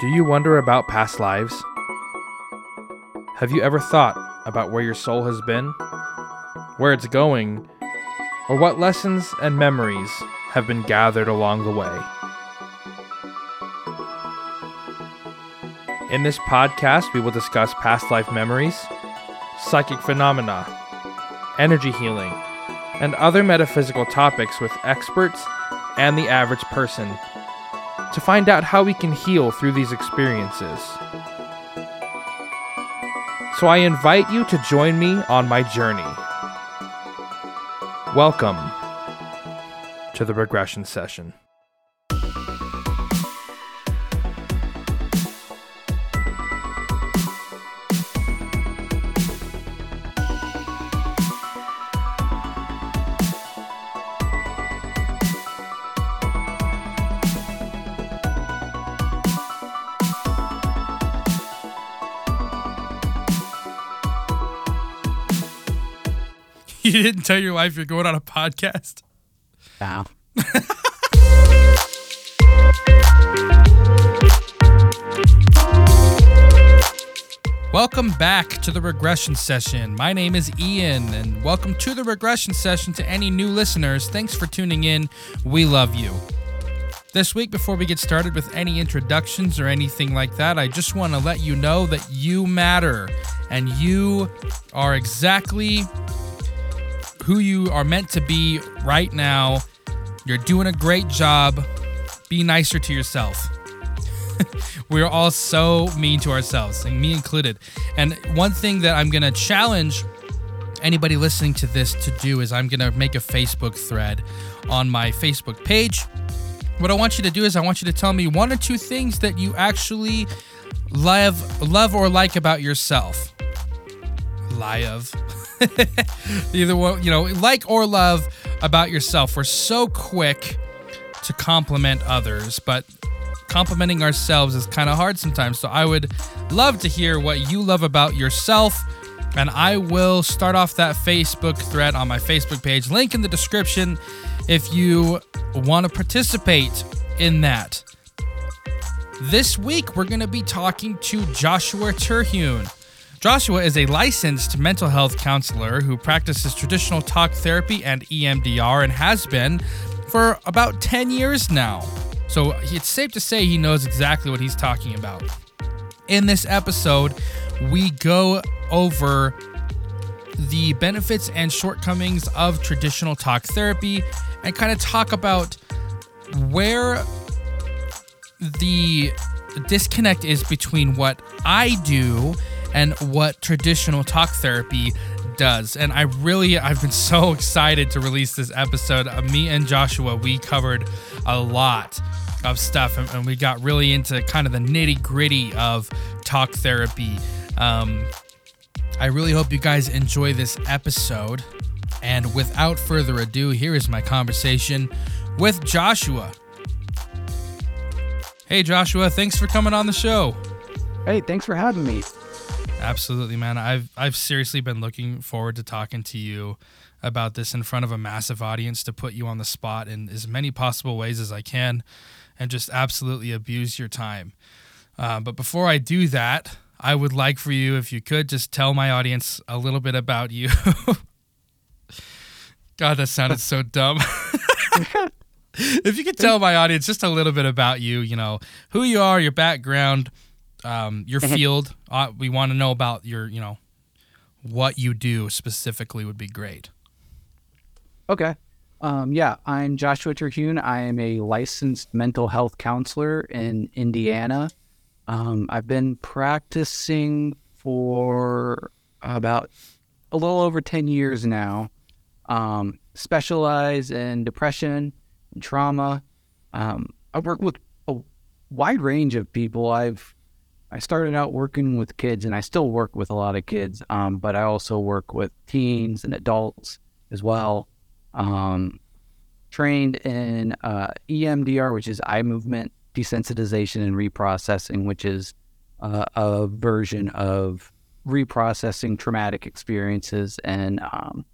Do you wonder about past lives? Have you ever thought about where your soul has been, where it's going, or what lessons and memories have been gathered along the way? In this podcast, we will discuss past life memories, psychic phenomena, energy healing, and other metaphysical topics with experts and the average person to find out how we can heal through these experiences. So I invite you to join me on my journey. Welcome to the regression session. You didn't tell your wife you're going on a podcast? Wow. Welcome back to the regression session. My name is Ian, and welcome to the regression session to any new listeners. Thanks for tuning in. We love you. This week, before we get started with any introductions or anything like that, I just want to let you know that you matter and you are exactly who you are meant to be right now. You're doing a great job. Be nicer to yourself. We're all so mean to ourselves, and me included. And one thing that I'm going to challenge anybody listening to this to do is I'm going to make a Facebook thread on my Facebook page. What I want you to do is I want you to tell me one or two things that you actually love love or like about yourself. Lie of. Either one, you know, like or love about yourself. We're so quick to compliment others, but complimenting ourselves is kind of hard sometimes. So I would love to hear what you love about yourself. And I will start off that Facebook thread on my Facebook page. Link in the description if you want to participate in that. This week, we're going to be talking to Joshua Terhune. Joshua is a licensed mental health counselor who practices traditional talk therapy and EMDR and has been for about 10 years now. So it's safe to say he knows exactly what he's talking about. In this episode, we go over the benefits and shortcomings of traditional talk therapy and kind of talk about where the disconnect is between what I do and what traditional talk therapy does. And I really, I've been so excited to release this episode. Uh, me and Joshua, we covered a lot of stuff and, and we got really into kind of the nitty gritty of talk therapy. Um, I really hope you guys enjoy this episode. And without further ado, here is my conversation with Joshua. Hey, Joshua, thanks for coming on the show. Hey, thanks for having me. Absolutely, man. I've I've seriously been looking forward to talking to you about this in front of a massive audience to put you on the spot in as many possible ways as I can and just absolutely abuse your time. Uh, but before I do that, I would like for you, if you could, just tell my audience a little bit about you. God, that sounded so dumb. if you could tell my audience just a little bit about you, you know, who you are, your background, um, your field. Uh, we want to know about your, you know, what you do specifically would be great. Okay. Um, yeah, I'm Joshua Terhune. I am a licensed mental health counselor in Indiana. Um, I've been practicing for about a little over 10 years now. Um, specialize in depression and trauma. Um, I work with a wide range of people. I've I started out working with kids, and I still work with a lot of kids, um, but I also work with teens and adults as well. Um, trained in uh, EMDR, which is eye movement desensitization and reprocessing, which is uh, a version of reprocessing traumatic experiences, and um,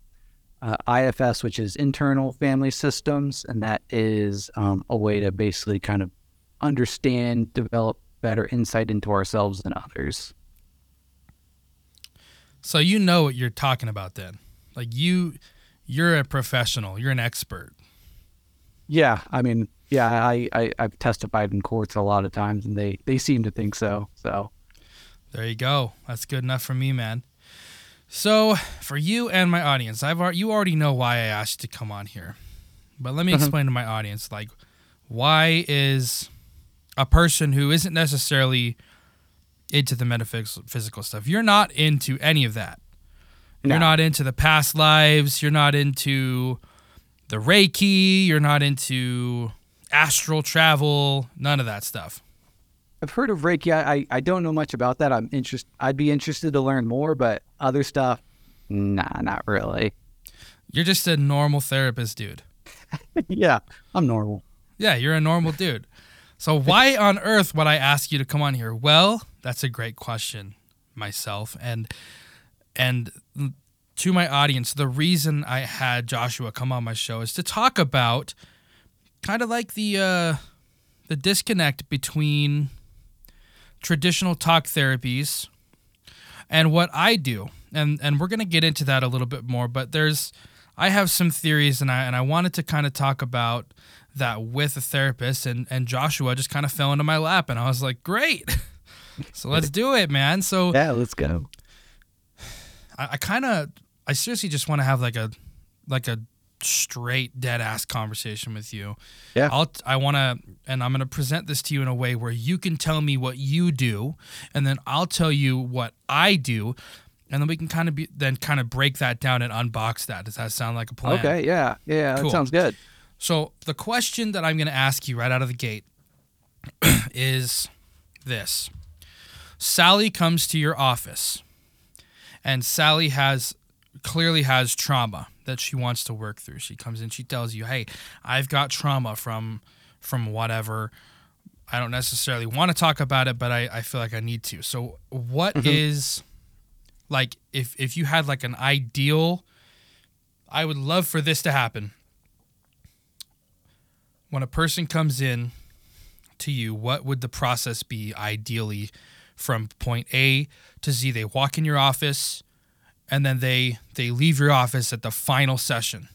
uh, IFS, which is internal family systems, and that is um, a way to basically kind of understand, develop better insight into ourselves than others. So you know what you're talking about then. Like you you're a professional, you're an expert. Yeah, I mean, yeah, I, I I've testified in courts a lot of times, and they they seem to think so. So there you go. That's good enough for me, man. So for you and my audience, I've you already know why I asked you to come on here, but let me uh-huh. explain to my audience like why is a person who isn't necessarily into the metaphysical stuff. You're not into any of that. No. You're not into the past lives. You're not into the Reiki. You're not into astral travel. None of that stuff. I've heard of Reiki. I, I don't know much about that. I'm interest. I'd be interested to learn more, but other stuff, nah, not really. You're just a normal therapist, dude. yeah, I'm normal. Yeah, you're a normal dude. So why on earth would I ask you to come on here? Well, that's a great question myself and and to my audience, the reason I had Joshua come on my show is to talk about kind of like the uh the disconnect between traditional talk therapies and what I do. And and we're going to get into that a little bit more, but there's I have some theories and I and I wanted to kind of talk about that with a therapist and and Joshua just kind of fell into my lap and I was like, "Great." so let's do it, man. So Yeah, let's go. I, I kind of I seriously just want to have like a like a straight dead ass conversation with you. Yeah. I'll I want to and I'm going to present this to you in a way where you can tell me what you do and then I'll tell you what I do and then we can kind of be then kind of break that down and unbox that. Does that sound like a plan? Okay, yeah. Yeah, cool. that sounds good. So, the question that I'm going to ask you right out of the gate is this. Sally comes to your office and Sally has clearly has trauma that she wants to work through. She comes in, she tells you, "Hey, I've got trauma from from whatever. I don't necessarily want to talk about it, but I, I feel like I need to." So, what mm-hmm. is like if if you had like an ideal I would love for this to happen. When a person comes in to you, what would the process be ideally from point A to Z? They walk in your office and then they they leave your office at the final session.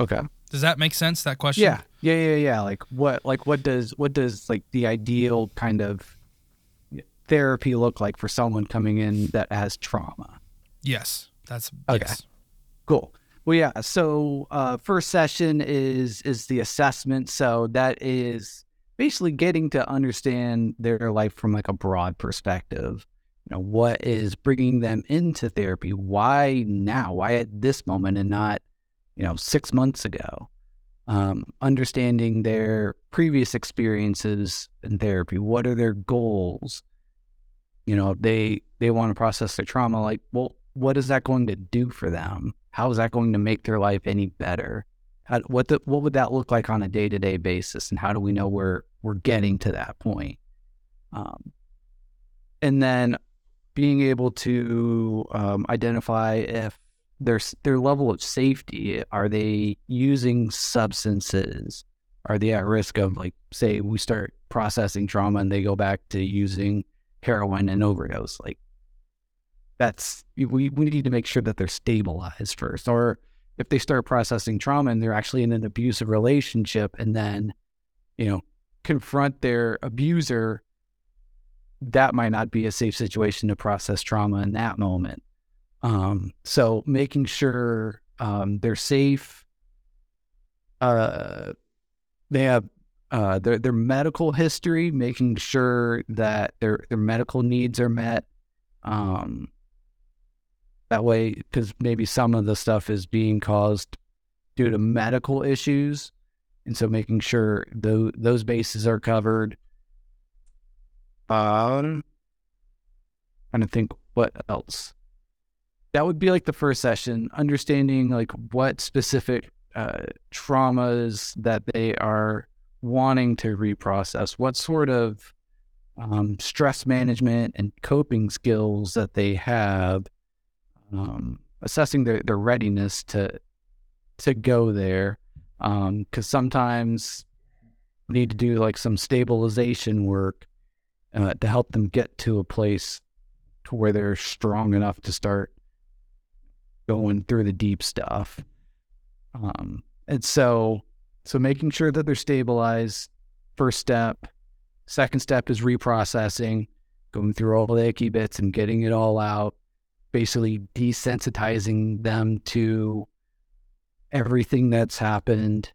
Okay. Does that make sense? That question? Yeah. Yeah, yeah, yeah. Like what like what does what does like the ideal kind of therapy look like for someone coming in that has trauma? Yes. That's okay. Yes. Cool. Well, yeah. So, uh, first session is is the assessment. So that is basically getting to understand their life from like a broad perspective you know what is bringing them into therapy why now why at this moment and not you know six months ago um, understanding their previous experiences in therapy what are their goals you know they they want to process their trauma like well what is that going to do for them? How is that going to make their life any better? How, what the, what would that look like on a day-to-day basis and how do we know we're we're getting to that point? Um, and then being able to um, identify if their their level of safety are they using substances? Are they at risk of like say we start processing trauma and they go back to using heroin and overdose like that's we, we need to make sure that they're stabilized first or if they start processing trauma and they're actually in an abusive relationship and then you know confront their abuser that might not be a safe situation to process trauma in that moment. Um, so making sure um, they're safe, uh, they have uh, their their medical history, making sure that their their medical needs are met. Um, that way, because maybe some of the stuff is being caused due to medical issues, and so making sure those those bases are covered. Um, trying to think what else. That would be like the first session, understanding like what specific uh, traumas that they are wanting to reprocess, what sort of um, stress management and coping skills that they have, um, assessing their, their readiness to to go there. Because um, sometimes need to do like some stabilization work uh, to help them get to a place to where they're strong enough to start going through the deep stuff. Um, and so, so making sure that they're stabilized, first step. Second step is reprocessing, going through all the icky bits and getting it all out, basically desensitizing them to everything that's happened.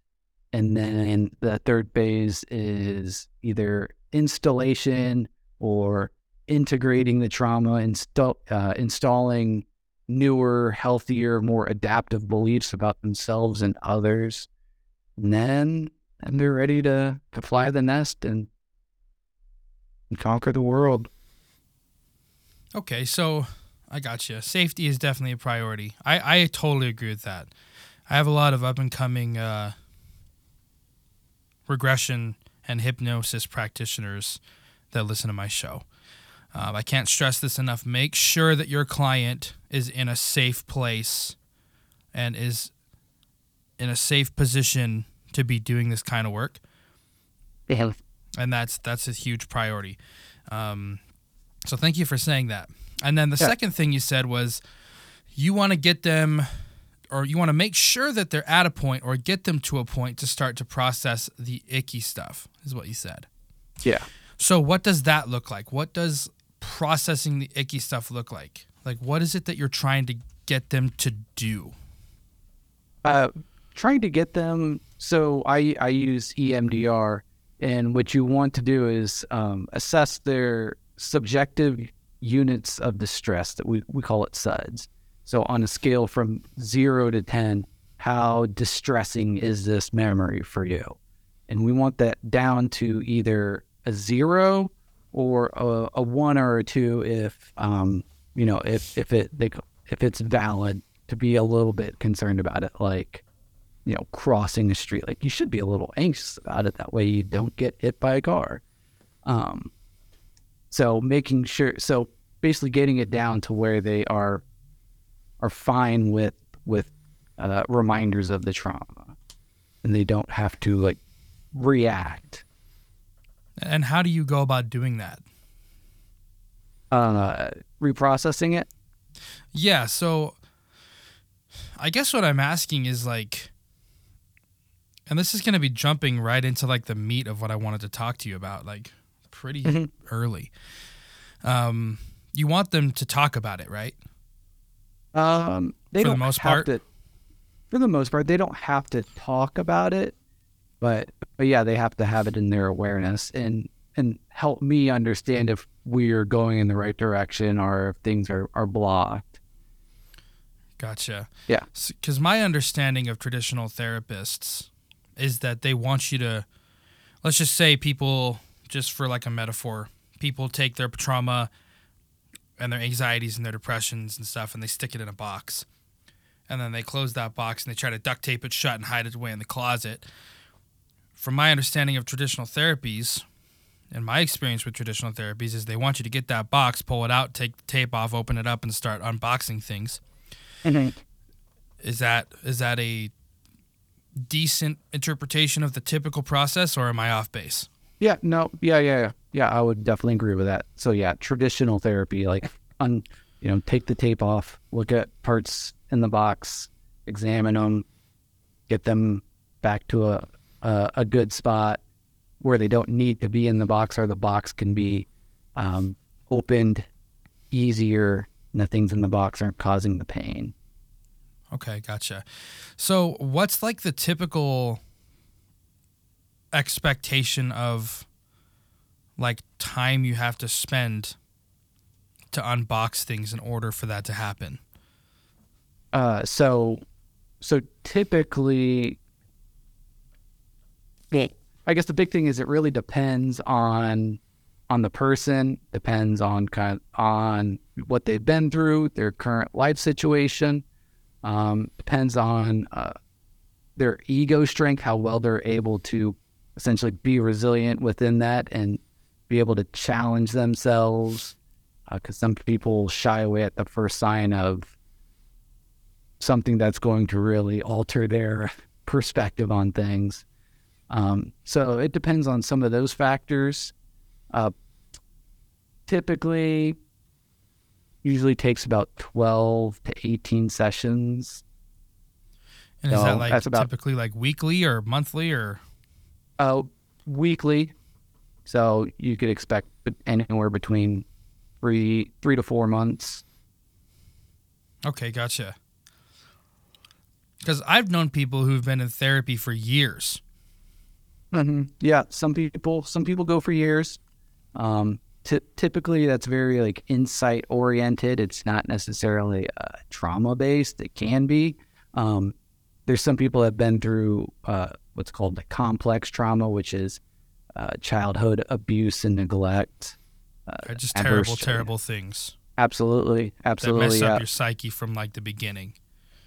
And then the third phase is either installation or integrating the trauma, install, uh, installing newer, healthier, more adaptive beliefs about themselves and others. And then and they're ready to, to fly the nest and, and conquer the world. Okay, so I got you. Safety is definitely a priority. I, I totally agree with that. I have a lot of up and coming uh, regression and hypnosis practitioners that listen to my show. Um, I can't stress this enough. Make sure that your client is in a safe place and is in a safe position to be doing this kind of work. Yeah. And that's that's a huge priority. Um, so thank you for saying that. And then the yeah. second thing you said was you want to get them or you want to make sure that they're at a point or get them to a point to start to process the icky stuff is what you said. Yeah. So what does that look like? What does processing the icky stuff look like? Like, what is it that you're trying to get them to do? Uh, trying to get them. So I I use EMDR, and what you want to do is um, assess their subjective units of distress that we we call it SUDS. So on a scale from zero to ten, how distressing is this memory for you? And we want that down to either a zero or a, a one or a two if um, you know if if it they, if it's valid to be a little bit concerned about it like you know crossing a street like you should be a little anxious about it that way you don't get hit by a car um so making sure so basically getting it down to where they are are fine with with uh, reminders of the trauma and they don't have to like react and how do you go about doing that? Uh, reprocessing it? Yeah. So I guess what I'm asking is like, and this is going to be jumping right into like the meat of what I wanted to talk to you about, like pretty mm-hmm. early. Um, you want them to talk about it, right? Um, they for don't the most part. To, for the most part, they don't have to talk about it. But but yeah, they have to have it in their awareness and and help me understand if we are going in the right direction or if things are, are blocked. Gotcha. Yeah. Because my understanding of traditional therapists is that they want you to, let's just say people, just for like a metaphor, people take their trauma and their anxieties and their depressions and stuff and they stick it in a box. And then they close that box and they try to duct tape it shut and hide it away in the closet from my understanding of traditional therapies and my experience with traditional therapies is they want you to get that box, pull it out, take the tape off, open it up, and start unboxing things. Mm-hmm. Is that is that a decent interpretation of the typical process, or am I off base? Yeah, no, yeah, yeah, yeah, yeah. I would definitely agree with that. So yeah, traditional therapy, like un, you know, take the tape off, look at parts in the box, examine them, get them back to a uh, a good spot where they don't need to be in the box or the box can be um, opened easier and the things in the box aren't causing the pain. Okay, gotcha. So, what's like the typical expectation of like time you have to spend to unbox things in order for that to happen? Uh, so, so typically I guess the big thing is it really depends on on the person, depends on kind of, on what they've been through, their current life situation, um, depends on uh, their ego strength, how well they're able to essentially be resilient within that and be able to challenge themselves. Because uh, some people shy away at the first sign of something that's going to really alter their perspective on things. Um, so it depends on some of those factors. Uh, typically usually takes about 12 to 18 sessions. And is that like about- typically like weekly or monthly or Uh, weekly. So you could expect anywhere between three three to four months. Okay, gotcha. Because I've known people who've been in therapy for years. Mm-hmm. Yeah, some people some people go for years. Um, ty- typically, that's very like insight oriented. It's not necessarily uh, trauma based. It can be. Um, there's some people that have been through uh, what's called the complex trauma, which is uh, childhood abuse and neglect. They're just terrible, terrible things Absolutely, that absolutely. mess yeah. up your psyche from like the beginning.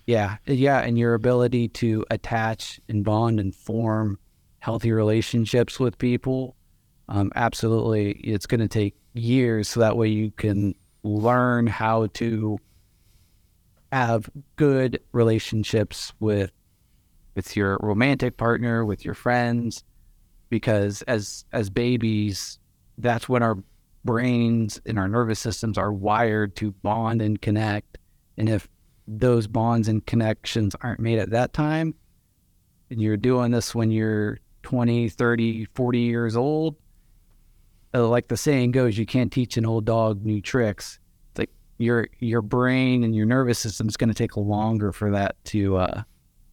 Yeah, yeah, and your ability to attach and bond and form healthy relationships with people. Um, absolutely, it's going to take years, so that way you can learn how to have good relationships with with your romantic partner, with your friends, because as as babies, that's when our brains and our nervous systems are wired to bond and connect. And if those bonds and connections aren't made at that time, and you're doing this when you're 20, 30, 40 years old, uh, like the saying goes, you can't teach an old dog new tricks. It's like your your brain and your nervous system is going to take longer for that to uh,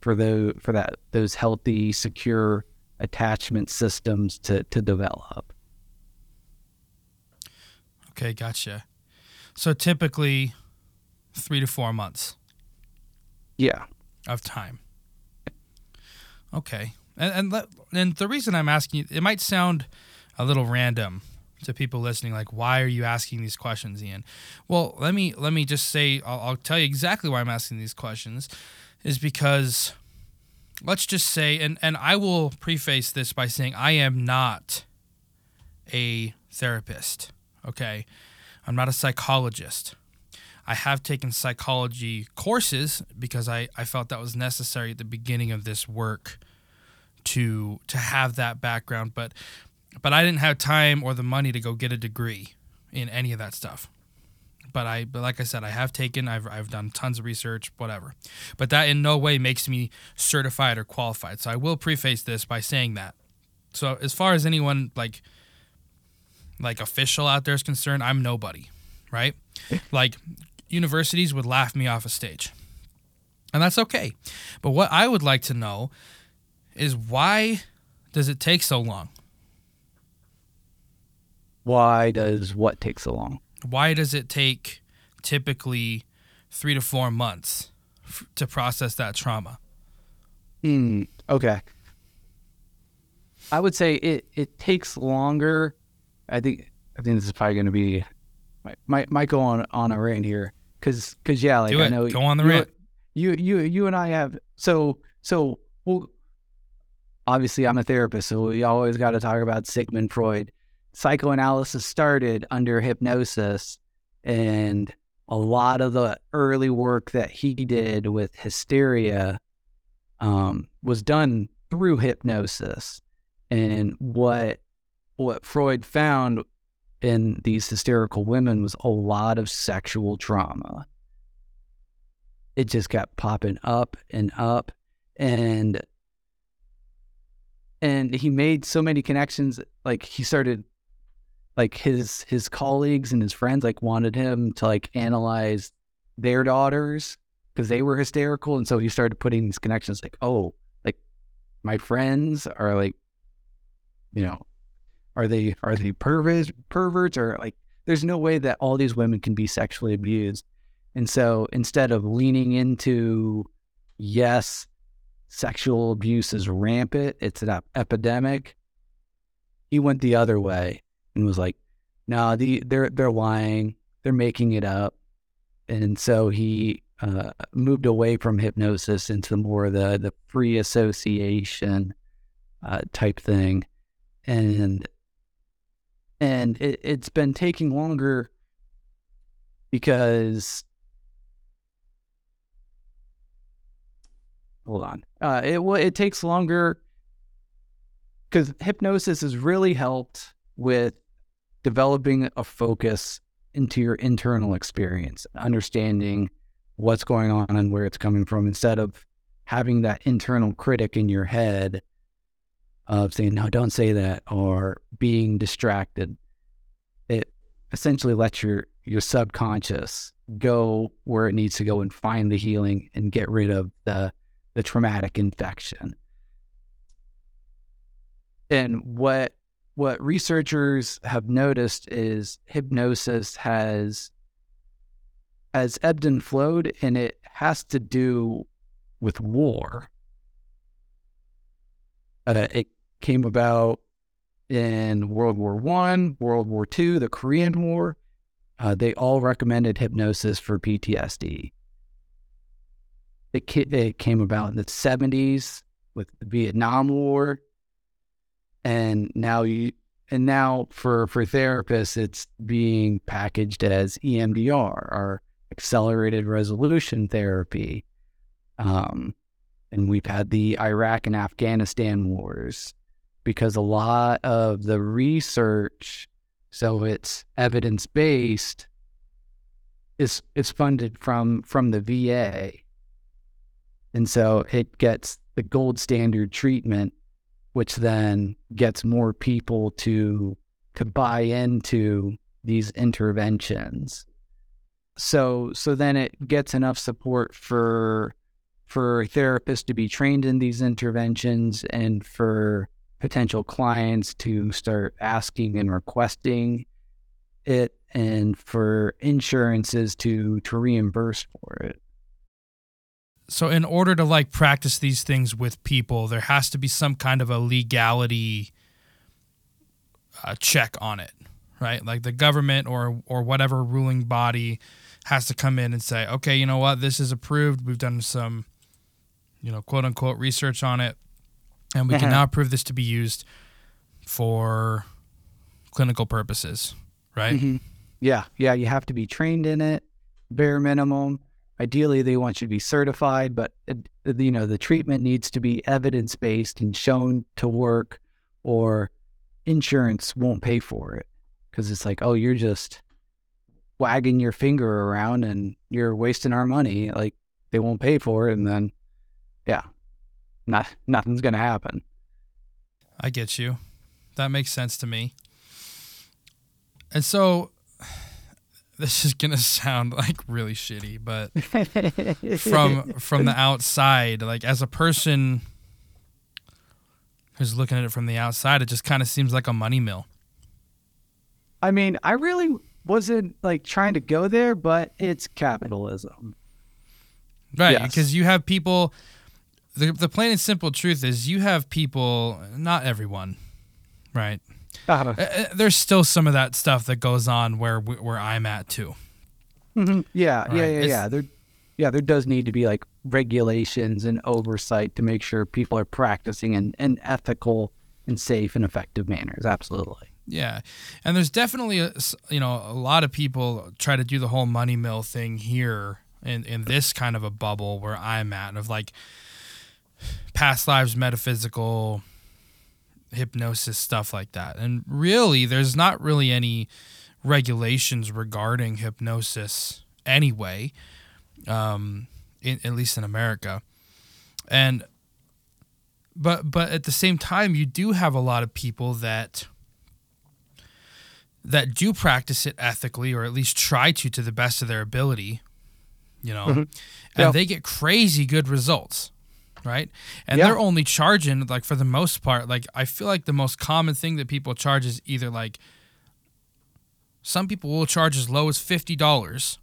for the for that those healthy, secure attachment systems to to develop. Okay, gotcha. So typically three to four months Yeah. of time. Okay. And and, let, and the reason I'm asking you, it might sound a little random to people listening, like, why are you asking these questions, Ian? Well, let me let me just say, I'll, I'll tell you exactly why I'm asking these questions, is because let's just say, and and I will preface this by saying I am not a therapist. Okay, I'm not a psychologist. I have taken psychology courses because I, I felt that was necessary at the beginning of this work to to have that background, but but I didn't have time or the money to go get a degree in any of that stuff. But I but like I said, I have taken I've I've done tons of research, whatever. But that in no way makes me certified or qualified. So I will preface this by saying that. So as far as anyone like like official out there is concerned, I'm nobody, right? Like universities would laugh me off a stage. And that's okay. But what I would like to know is why does it take so long? Why does what take so long? Why does it take typically 3 to 4 months f- to process that trauma? Hmm. Okay. I would say it, it takes longer. I think I think this is probably going to be might might might go on on a rant here because because yeah like I know Go on the you, rant. You you you and I have so so well. Obviously, I'm a therapist, so we always got to talk about Sigmund Freud. Psychoanalysis started under hypnosis, and a lot of the early work that he did with hysteria um, was done through hypnosis. And what what Freud found in these hysterical women was a lot of sexual trauma. It just kept popping up and up, and and he made so many connections. Like he started, like his his colleagues and his friends like wanted him to like analyze their daughters because they were hysterical, and so he started putting these connections. Like, oh, like my friends are like, you know, are they are they perverts perverts or like? There's no way that all these women can be sexually abused, and so instead of leaning into, yes, sexual abuse is rampant, it's an epidemic. He went the other way and was like, "No, the they're they're lying, they're making it up," and so he uh, moved away from hypnosis into more the the free association uh, type thing, and and it, it's been taking longer because hold on, uh, it it takes longer because hypnosis has really helped with developing a focus into your internal experience, understanding what's going on and where it's coming from instead of having that internal critic in your head of saying, no, don't say that, or being distracted. It essentially lets your, your subconscious go where it needs to go and find the healing and get rid of the, the traumatic infection. And what what researchers have noticed is hypnosis has has ebbed and flowed and it has to do with war. Uh, it came about in World War One, World War Two, the Korean War. Uh, they all recommended hypnosis for PTSD. It, it came about in the 70s with the Vietnam War and now you and now for for therapists it's being packaged as EMDR or accelerated resolution therapy. Um, and we've had the Iraq and Afghanistan wars because a lot of the research so it's evidence based is is funded from from the VA and so it gets the gold standard treatment which then gets more people to to buy into these interventions. So so then it gets enough support for for therapists to be trained in these interventions and for potential clients to start asking and requesting it and for insurances to to reimburse for it so in order to like practice these things with people there has to be some kind of a legality uh, check on it right? Like the government or or whatever ruling body has to come in and say okay you know what? This is approved. We've done some you know quote unquote research on it and we uh-huh. can now prove this to be used for clinical purposes right? Mm-hmm. yeah yeah you have to be trained in it bare minimum Ideally, they want you to be certified, but you know the treatment needs to be evidence based and shown to work, or insurance won't pay for it because it's like, oh, you're just wagging your finger around and you're wasting our money. Like they won't pay for it, and then yeah, not nothing's gonna happen. I get you. That makes sense to me. And so this is gonna sound like really shitty, but from from the outside, like as a person who's looking at it from the outside, it just kind of seems like a money mill. I mean, I really wasn't like trying to go there, but it's capitalism. Right, yes. because you have people the the plain and simple truth is you have people, not everyone, right? Uh, uh, there's still some of that stuff that goes on where where I'm at too. Mm-hmm. Yeah, right? yeah, yeah, it's, yeah. There, yeah, there does need to be like regulations and oversight to make sure people are practicing in, in ethical and safe and effective manners. Absolutely. Yeah, and there's definitely a you know a lot of people try to do the whole money mill thing here in in this kind of a bubble where I'm at of like past lives metaphysical hypnosis stuff like that. And really, there's not really any regulations regarding hypnosis anyway, um, in, at least in America. And but but at the same time, you do have a lot of people that that do practice it ethically, or at least try to to the best of their ability. You know, mm-hmm. and yeah. they get crazy good results right? And yeah. they're only charging like for the most part. Like I feel like the most common thing that people charge is either like some people will charge as low as fifty dollars,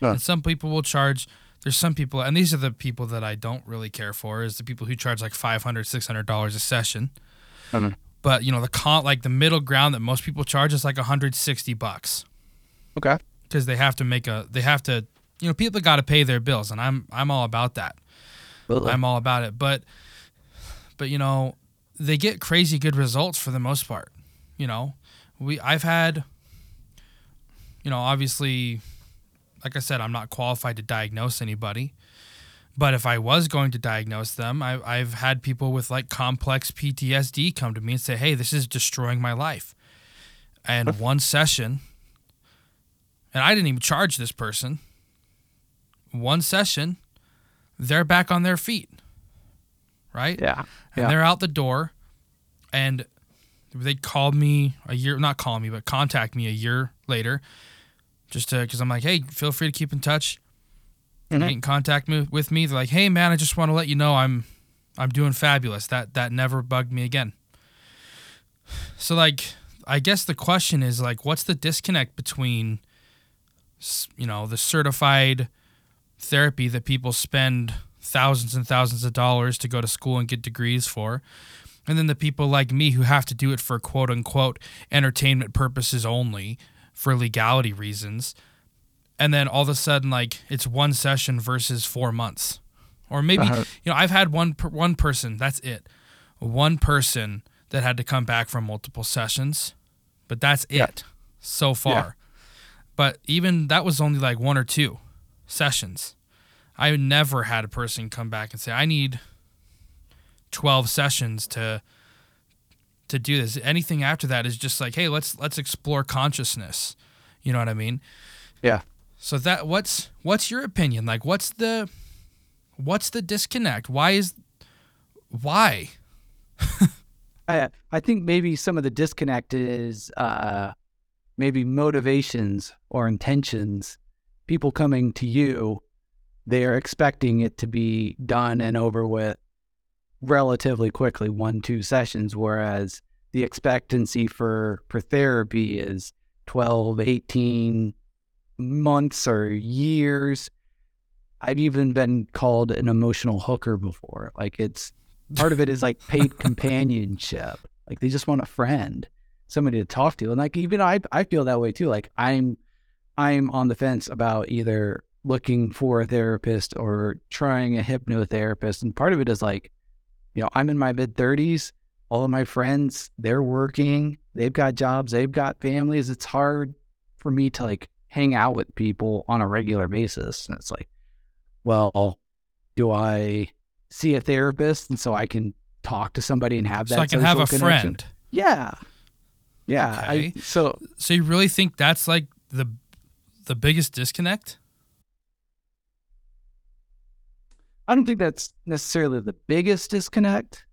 and some people will charge. There's some people, and these are the people that I don't really care for. Is the people who charge like 500 600 dollars a session. Mm-hmm. But you know the con like the middle ground that most people charge is like 160 bucks. Okay. Because they have to make a, they have to, you know, people got to pay their bills, and I'm I'm all about that. Absolutely. I'm all about it. But but you know, they get crazy good results for the most part. You know, we I've had you know, obviously like I said, I'm not qualified to diagnose anybody. But if I was going to diagnose them, I, I've had people with like complex PTSD come to me and say, "Hey, this is destroying my life." And one session, and I didn't even charge this person. One session, they're back on their feet. Right? Yeah. and Yeah. they're out the door and they called me a year not call me but contact me a year later just to because i'm like hey feel free to keep in touch Mhm. get in contact me, with me they're like hey man i just want to let you know i'm i'm doing fabulous that that never bugged me again so like i guess the question is like what's the disconnect between you know the certified therapy that people spend thousands and thousands of dollars to go to school and get degrees for. And then the people like me who have to do it for quote unquote entertainment purposes only for legality reasons. And then all of a sudden, like it's one session versus four months. Or maybe, Uh-huh. you know, I've had one, per- one person, that's it. One person that had to come back from multiple sessions, but that's Yeah. it so far. Yeah. But even that was only like one or two sessions. I never had a person come back and say, "I need 12 sessions to to do this." Anything after that is just like, "Hey, let's let's explore consciousness." You know what I mean? Yeah. So that what's what's your opinion? Like what's the what's the disconnect? Why is why? I I think maybe some of the disconnect is uh, maybe motivations or intentions. People coming to you, they are expecting it to be done and over with relatively quickly, one two sessions, whereas the expectancy for for therapy is 12, 18 months or years. I've even been called an emotional hooker before. Like it's part of it is like paid companionship. Like they just want a friend, somebody to talk to. And like even I I feel that way too. Like I'm I'm on the fence about either looking for a therapist or trying a hypnotherapist. And part of it is like, you know, I'm in my mid thirties. All of my friends, they're working, they've got jobs, they've got families. It's hard for me to like hang out with people on a regular basis. And it's like, well, do I see a therapist and so I can talk to somebody and have that So I can have a connection? friend. Yeah. Yeah. Okay. I, so So you really think that's like the the biggest disconnect? I don't think that's necessarily the biggest disconnect.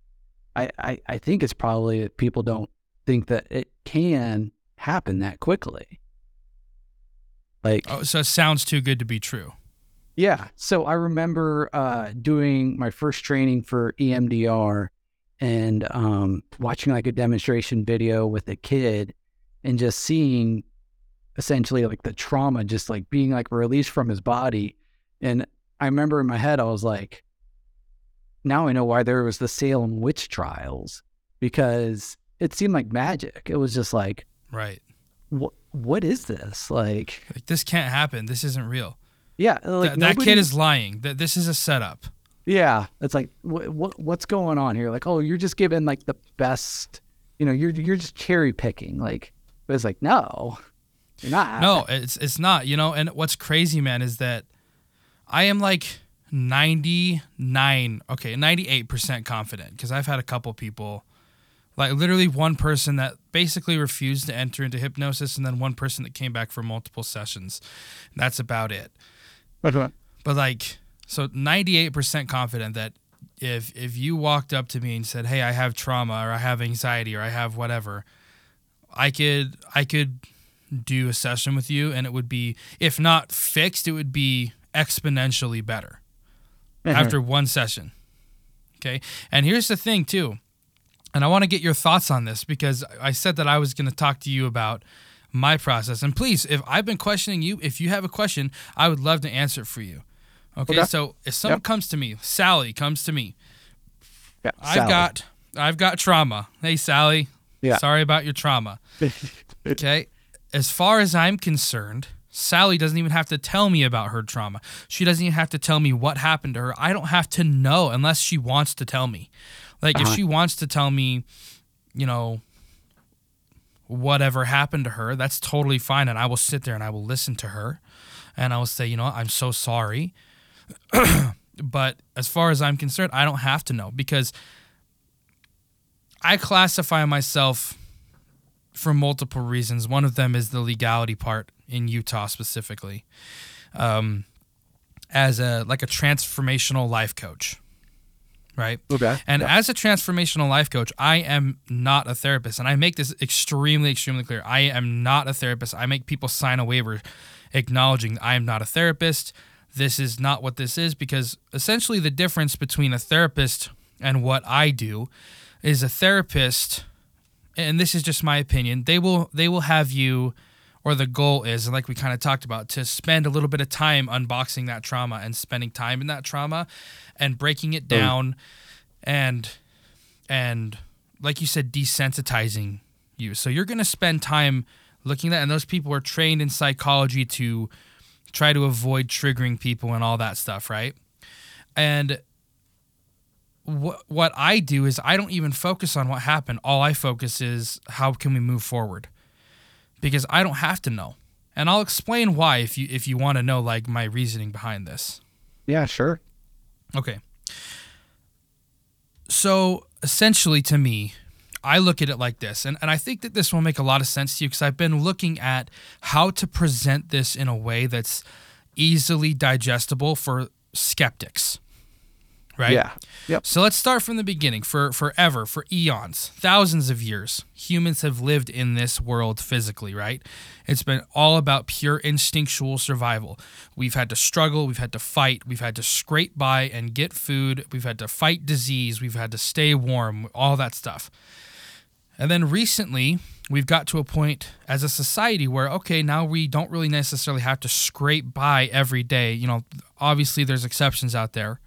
I, I, I think it's probably that people don't think that it can happen that quickly. Like, Oh, so it sounds too good to be true. yeah. So I remember uh, doing my first training for EMDR and um, watching like a demonstration video with a kid and just seeing essentially like the trauma just like being like released from his body. And I remember in my head, I was like, now I know why there was the Salem witch trials because it seemed like magic. It was just like, Right. what what is this? Like, Like this can't happen. This isn't real. yeah, like Th- that nobody- kid is lying. That this is a setup. Yeah, it's like what what what's going on here? Like, oh, you're just giving like the best, you know, you're you're just cherry picking. Like, it's like, no, not. No, it's it's not. You know, and what's crazy, man, is that I am like ninety nine, okay, ninety eight percent confident because I've had a couple people, like literally one person that basically refused to enter into hypnosis, and then one person that came back for multiple sessions. That's about it. But But like, so ninety eight percent confident that if if you walked up to me and said, "Hey, I have trauma, or I have anxiety, or I have whatever," I could I could do a session with you, and it would be if not fixed, it would be exponentially better mm-hmm. after one session. Okay, and here's the thing too, and I want to get your thoughts on this because I said that I was going to talk to you about my process. And please, if I've been questioning you, if you have a question, I would love to answer it for you. Okay, Okay. so if someone Yep. comes to me, Sally comes to me, yeah, I've Sally. got I've got trauma. Hey Sally, Yeah. sorry about your trauma. Okay, as far as I'm concerned, Sally doesn't even have to tell me about her trauma. She doesn't even have to tell me what happened to her. I don't have to know unless she wants to tell me. Like if Uh-huh. she wants to tell me, you know, whatever happened to her, that's totally fine and I will sit there and I will listen to her and I will say, you know, I'm so sorry. but as far as I'm concerned, I don't have to know because I classify myself for multiple reasons. One of them is the legality part in Utah specifically. Um, as a like a transformational life coach, right? Okay. And Yeah. as a transformational life coach, I am not a therapist, and I make this extremely, extremely clear. I am not a therapist. I make people sign a waiver acknowledging I am not a therapist. This is not what this is because essentially the difference between a therapist and what I do is a therapist and this is just my opinion they will they will have you or the goal is like we kind of talked about to spend a little bit of time unboxing that trauma and spending time in that trauma and breaking it mm. down and and like you said desensitizing you. So you're going to spend time looking at that and those people are trained in psychology to try to avoid triggering people and all that stuff right? And what what I do is I don't even focus on what happened. All I focus is how can we move forward? Because I don't have to know. And I'll explain why if you if you want to know like my reasoning behind this. Yeah, sure. Okay. So essentially to me, I look at it like this, and, and I think that this will make a lot of sense to you because I've been looking at how to present this in a way that's easily digestible for skeptics. Right? Yeah. Yep. So let's start from the beginning. For forever, for eons, thousands of years, humans have lived in this world physically, right? It's been all about pure instinctual survival. We've had to struggle, we've had to fight, we've had to scrape by and get food, we've had to fight disease, we've had to stay warm, all that stuff. And then recently, we've got to a point as a society where, okay, now we don't really necessarily have to scrape by every day. You know, obviously there's exceptions out there.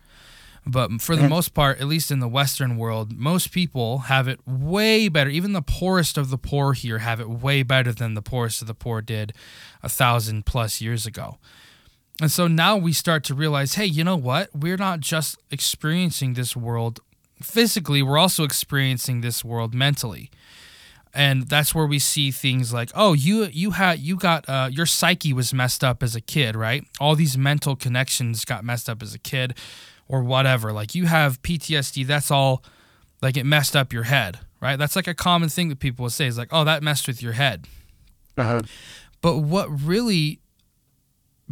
But for the most part, at least in the Western world, most people have it way better. Even the poorest of the poor here have it way better than the poorest of the poor did a thousand plus years ago. And so now we start to realize hey, you know what? We're not just experiencing this world physically, we're also experiencing this world mentally. And that's where we see things like, oh, you you had you got uh, your psyche was messed up as a kid, right? All these mental connections got messed up as a kid or whatever. Like you have PTSD, that's all like it messed up your head, right? That's like a common thing that people will say is like, oh, that messed with your head. Uh-huh. But what really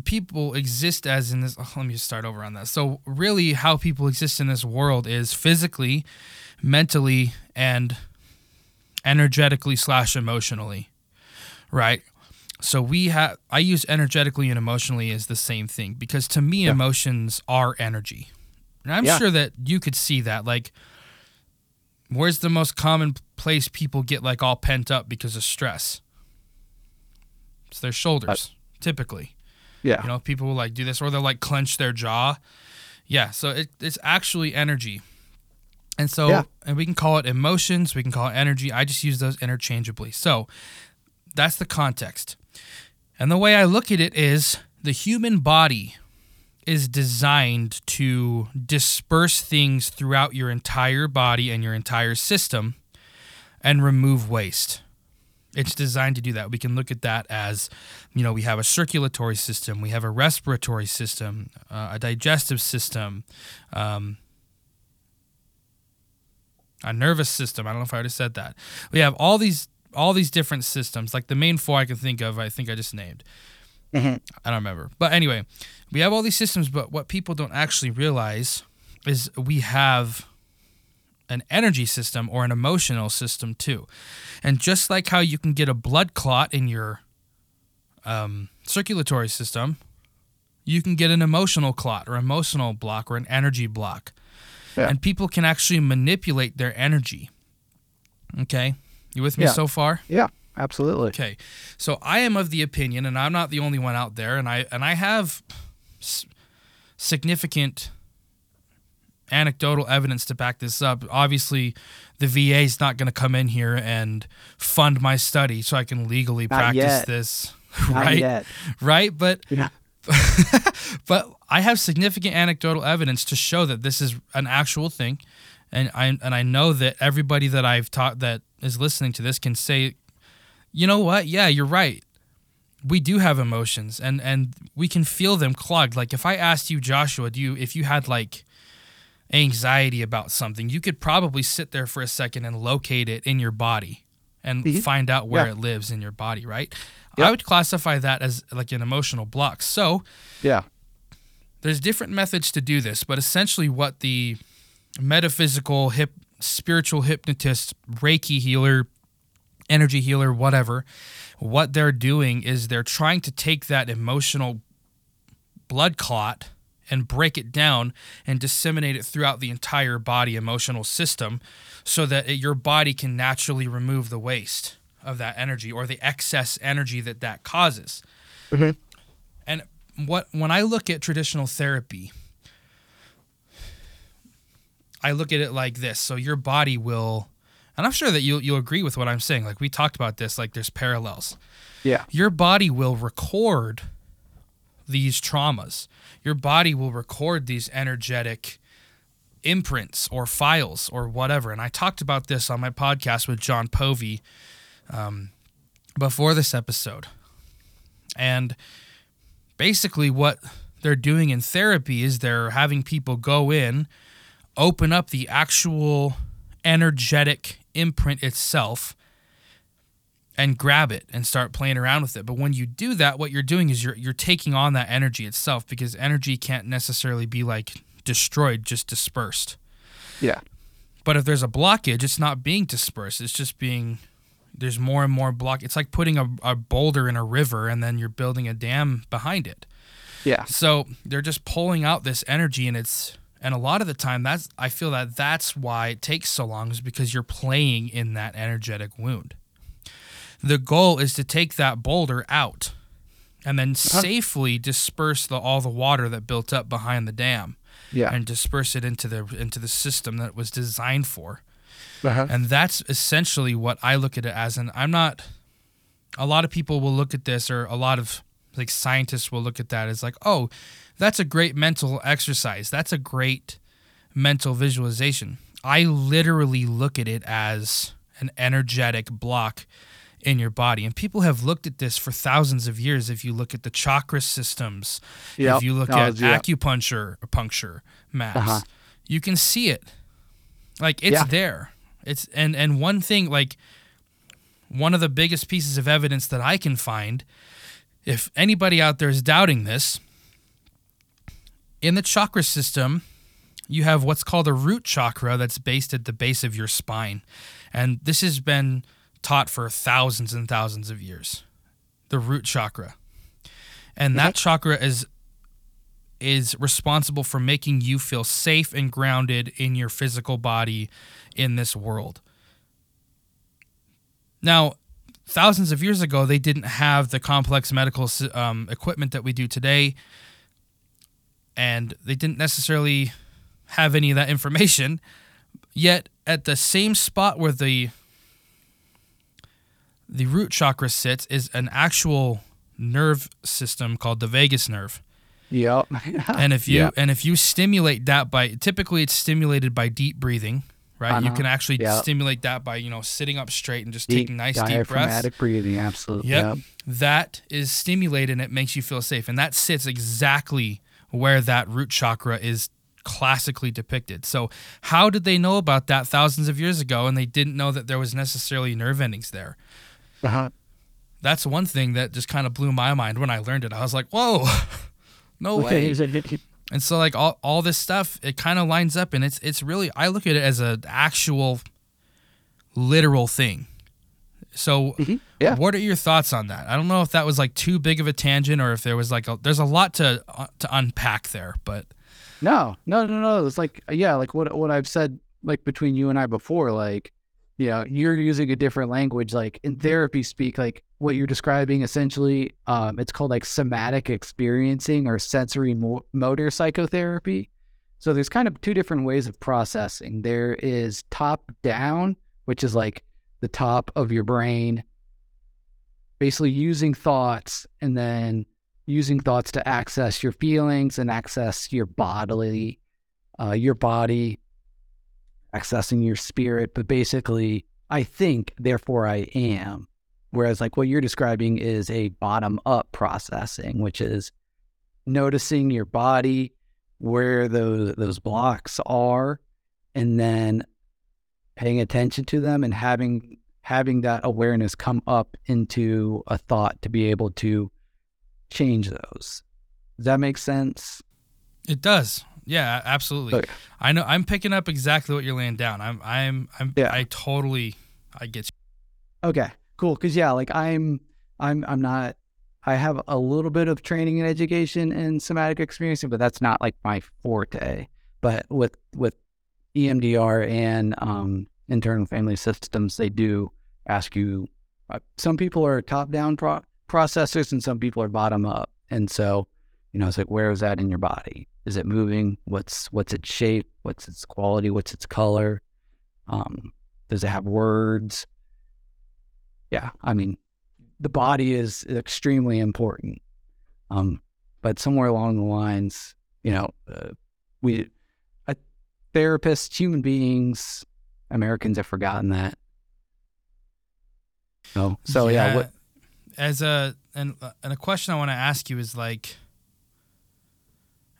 people exist as in this, oh, let me just start over on that. So, really, how people exist in this world is physically, mentally, and energetically slash emotionally, right? So we have I use energetically and emotionally as the same thing because to me Yeah. emotions are energy. And I'm Yeah. sure that you could see that like where's the most common place people get like all pent up because of stress? It's their shoulders, uh, typically. Yeah. You know, people will like do this or they'll like clench their jaw. Yeah, so it, it's actually energy. And so, Yeah. and we can call it emotions, we can call it energy. I just use those interchangeably. So that's the context. And the way I look at it is the human body is designed to disperse things throughout your entire body and your entire system and remove waste. It's designed to do that. We can look at that as, you know, we have a circulatory system, we have a respiratory system, uh, a digestive system, um, a nervous system. I don't know if I already said that. We have all these all these different systems. Like the main four I can think of, I think I just named. I don't remember. But anyway, we have all these systems, but what people don't actually realize is we have an energy system or an emotional system too. And just like how you can get a blood clot in your um, circulatory system, you can get an emotional clot or emotional block or an energy block. Yeah. And people can actually manipulate their energy. Okay? You with me Yeah. so far? Yeah. Absolutely. Okay, so I am of the opinion, and I'm not the only one out there, and I and I have s- significant anecdotal evidence to back this up. Obviously, the VA is not going to come in here and fund my study so I can legally Not practice yet. this, Not right? yet. Right, but Yeah. but I have significant anecdotal evidence to show that this is an actual thing, and I and I know that everybody that I've taught that is listening to this can say, you know what? Yeah, you're right. We do have emotions, and and we can feel them clogged. Like if I asked you, Joshua, do you if you had like anxiety about something, you could probably sit there for a second and locate it in your body, and Mhm. find out where Yeah. it lives in your body, right? Yep. I would classify that as like an emotional block. So Yeah. there's different methods to do this, but essentially what the metaphysical hip spiritual hypnotist, Reiki healer, energy healer, whatever, what they're doing is they're trying to take that emotional blood clot and break it down and disseminate it throughout the entire body emotional system so that it, your body can naturally remove the waste of that energy or the excess energy that that causes. Mhm. And what when I look at traditional therapy, I look at it like this. So your body will and I'm sure that you'll you'll agree with what I'm saying. Like we talked about this, like there's parallels Yeah. your body will record these traumas. Your body will record these energetic imprints or files or whatever. And I talked about this on my podcast with John Povey um, before this episode. And basically, what they're doing in therapy is they're having people go in, open up the actual energetic imprint itself and grab it and start playing around with it. But when you do that, what you're doing is you're you're taking on that energy itself because energy can't necessarily be like destroyed, just dispersed. Yeah. But if there's a blockage, it's not being dispersed. It's just being there's more and more block. It's like putting a, a boulder in a river and then you're building a dam behind it. Yeah. So they're just pulling out this energy and it's and a lot of the time that's I feel that that's why it takes so long is because you're playing in that energetic wound. The goal is to take that boulder out and then safely disperse the all the water that built up behind the dam Yeah. and disperse it into the into the system that it was designed for. Uh-huh. And that's essentially what I look at it as. And I'm not, a lot of people will look at this, or a lot of like scientists will look at that as like, oh, that's a great mental exercise. That's a great mental visualization. I literally look at it as an energetic block in your body. And people have looked at this for thousands of years. If you look at the chakra systems, Yep. if you look at yeah. acupuncture puncture maps, Uh-huh. you can see it. Like it's Yeah. there. It's and and one thing like one of the biggest pieces of evidence that I can find if anybody out there is doubting this in the chakra system you have what's called a root chakra that's based at the base of your spine. And this has been taught for thousands and thousands of years. The root chakra. And that chakra is is responsible for making you feel safe and grounded in your physical body in this world. Now, thousands of years ago, they didn't have the complex medical um, equipment that we do today, and they didn't necessarily have any of that information. Yet, at the same spot where the the root chakra sits is an actual nerve system called the vagus nerve Yep. and if you Yeah. and if you stimulate that by typically it's stimulated by deep breathing right you Uh-huh. can actually Yeah. stimulate that by you know sitting up straight and just Deep taking nice deep breaths diaphragmatic breathing, absolutely. Yep. That is stimulated and it makes you feel safe. And that sits exactly where that root chakra is classically depicted. So, how did they know about that thousands of years ago and they didn't know that there was necessarily nerve endings there? Uh-huh. That's one thing that just kind of blew my mind when I learned it. I was like, whoa, no way. And so like all, all this stuff, it kind of lines up and it's it's really I look at it as an actual literal thing. So Yeah. what are your thoughts on that? I don't know if that was like too big of a tangent or if there was like a, there's a lot to uh, to unpack there, but No, no, no, no. It's like yeah, like what what I've said like between you and I before, like you know, you're using a different language. Like in therapy speak, like what you're describing essentially, um, it's called like somatic experiencing or sensory mo- motor psychotherapy. So there's kind of two different ways of processing. There is top down, which is like the top of your brain, basically using thoughts and then using thoughts to access your feelings and access your bodily, uh, your body, accessing your spirit. But basically, I think, therefore I am. Whereas, like what you're describing is a bottom up processing, which is noticing your body, where those those blocks are, and then paying attention to them and having having that awareness come up into a thought to be able to change those. Does that make sense? It does. Yeah, absolutely. Okay. I know I'm picking up exactly what you're laying down. I'm I'm I'm Yeah. I totally I get you. Okay, cool. Cause yeah, like I'm, I'm, I'm not, I have a little bit of training and education in somatic experiencing, but that's not like my forte. But with, with EMDR and um, internal family systems, they do ask you, uh, some people are top down pro- processors and some people are bottom up. And so, you know, it's like, where is that in your body? Is it moving? What's, what's its shape? What's its quality? What's its color? Um, does it have words? yeah, I mean, the body is extremely important. Um, but somewhere along the lines, you know, uh, we, therapists, human beings, Americans have forgotten that. So, so yeah, what, as a and and a question I want to ask you is like,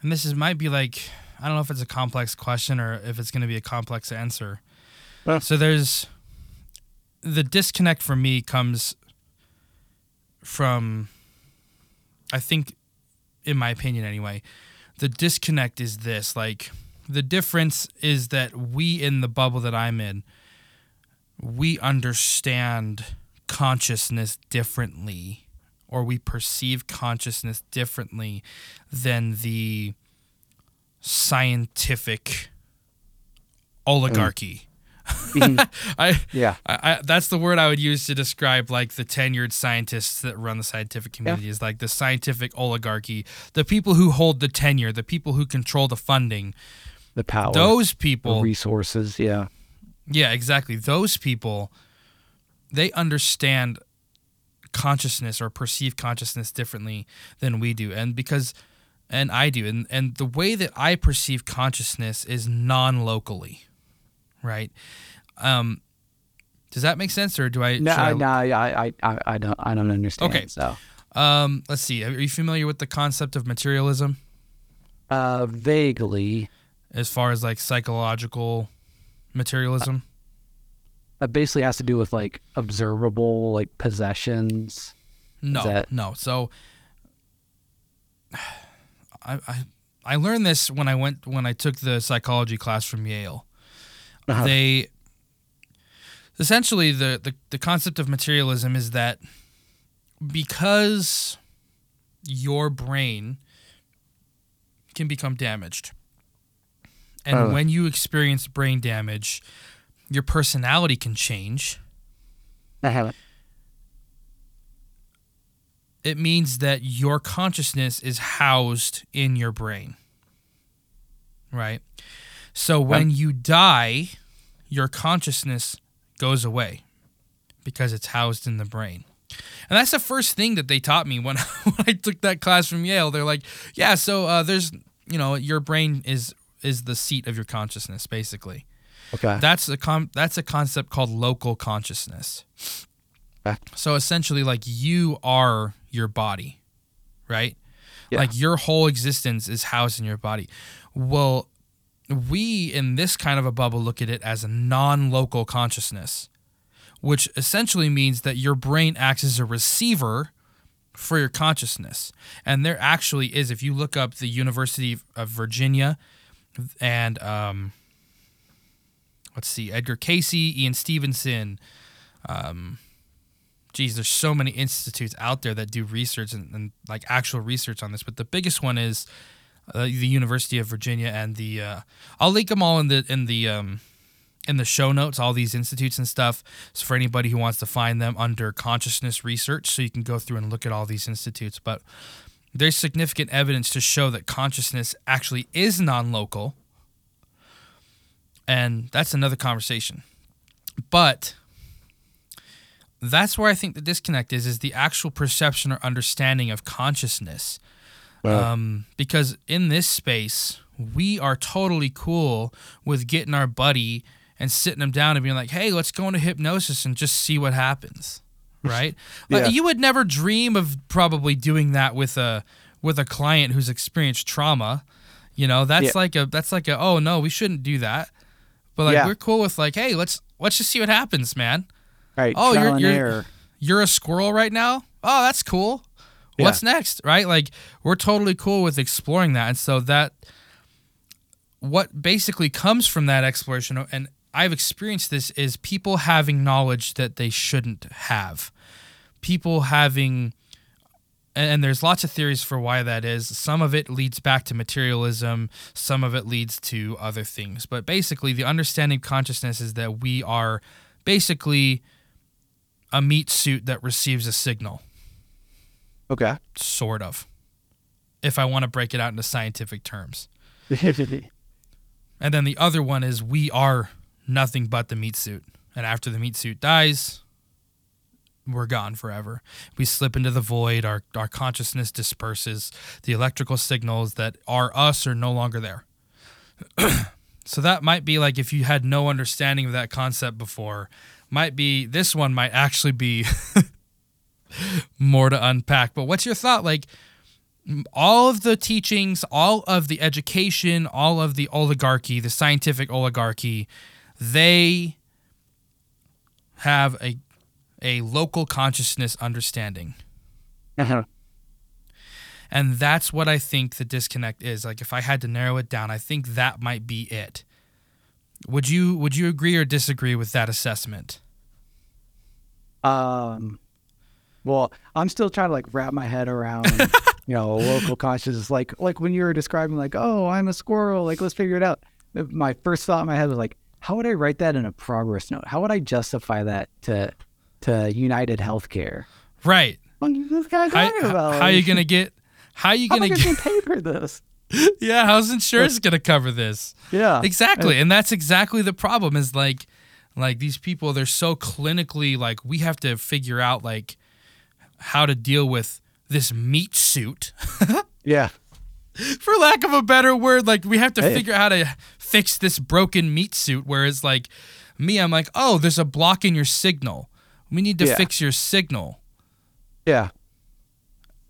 and this is might be like I don't know if it's a complex question or if it's going to be a complex answer. So there's the disconnect for me comes from I think in my opinion anyway the disconnect is this like the difference is that we in the bubble that I'm in we understand consciousness differently or we perceive consciousness differently than the scientific oligarchy. Mm-hmm. Mm-hmm. I, yeah, I, I that's the word I would use to describe like the tenured scientists that run the scientific community is like the scientific oligarchy, the people who hold the tenure, the people who control the funding. The power, Those the people resources. Yeah, Yeah, exactly. Those people, they understand consciousness or perceive consciousness differently than we do. And because, and I do. And, and the way that I perceive consciousness is non locally, right? Um, does that make sense or do I? no, I- no, I, I, I, I don't, I don't understand. Okay. so Um, let's see. Are you familiar with the concept of materialism uh, vaguely, as far as like psychological materialism? that basically has to do with like observable, like possessions. No, that- no. So I, I I learned this when I went when I took the psychology class from Yale. Uh-huh. They essentially the, the the concept of materialism is that because your brain can become damaged. And Oh. when you experience brain damage, your personality can change. I haven't. it means that your consciousness is housed in your brain. Right? So when you die, your consciousness goes away because it's housed in the brain. And that's the first thing that they taught me when, when I took that class from Yale. They're like, yeah, so uh, there's, you know, your brain is is the seat of your consciousness, basically. Okay. That's a com- that's a concept called local consciousness. Okay. So essentially, like you are your body, right? Yeah. Like your whole existence is housed in your body. Well, we in this kind of a bubble look at it as a non-local consciousness, which essentially means that your brain acts as a receiver for your consciousness. And there actually is, if you look up the University of Virginia and um, let's see, Edgar Cayce, Ian Stevenson. Um, geez, there's so many institutes out there that do research and, and like actual research on this. But the biggest one is uh, the University of Virginia and the. Uh, I'll link them all in the in the um, in the show notes. All these institutes and stuff. So for anybody who wants to find them under consciousness research, so you can go through and look at all these institutes. But there's significant evidence to show that consciousness actually is non-local and that's another conversation. But that's where I think the disconnect is is the actual perception or understanding of consciousness. Um, because in this space, we are totally cool with getting our buddy and sitting him down and being like, "Hey, let's go into hypnosis and just see what happens." Right? Like, Yeah. you would never dream of probably doing that with a with a client who's experienced trauma. You know, that's Yeah. like a that's like a oh no, we shouldn't do that. But like Yeah. we're cool with like, hey, let's let's just see what happens, man. Right. Oh, trial you're- and you're- error. you're a squirrel right now. Oh, that's cool. What's next? Right? Like we're totally cool with exploring that. And so that what basically comes from that exploration and I've experienced this is people having knowledge that they shouldn't have. People having and there's lots of theories for why that is. Some of it leads back to materialism, some of it leads to other things. But basically, the understanding of consciousness is that we are basically a meat suit that receives a signal, Okay. sort of, if I want to break it out into scientific terms. And then the other one is we are nothing but the meat suit. And after the meat suit dies, we're gone forever. We slip into the void, our, our consciousness disperses, the electrical signals that are us are no longer there. so that might be like if you had no understanding of that concept before, might be this one might actually be more to unpack. But what's your thought? Like, all of the teachings, all of the education, all of the oligarchy, the scientific oligarchy, they have a a local consciousness understanding. Uh-huh. And that's what I think the disconnect is. Like if I had to narrow it down, I think that might be it. Would you would you agree or disagree with that assessment? Um, well, I'm still trying to like wrap my head around, you know, local consciousness. Like, like when you were describing, like, oh, I'm a squirrel. Like, let's figure it out. My first thought in my head was like, how would I write that in a progress note? How would I justify that to to United Healthcare? Right. What is this guy How, talking about? how you gonna get how are you How am I gonna gonna get pay for this? Yeah, how's insurance gonna cover this? Yeah, exactly and that's exactly the problem is like like these people they're so clinically like we have to figure out like how to deal with this meat suit yeah, for lack of a better word like we have to Hey. figure out how to fix this broken meat suit whereas like me i'm like oh there's a block in your signal we need to Yeah. fix your signal yeah,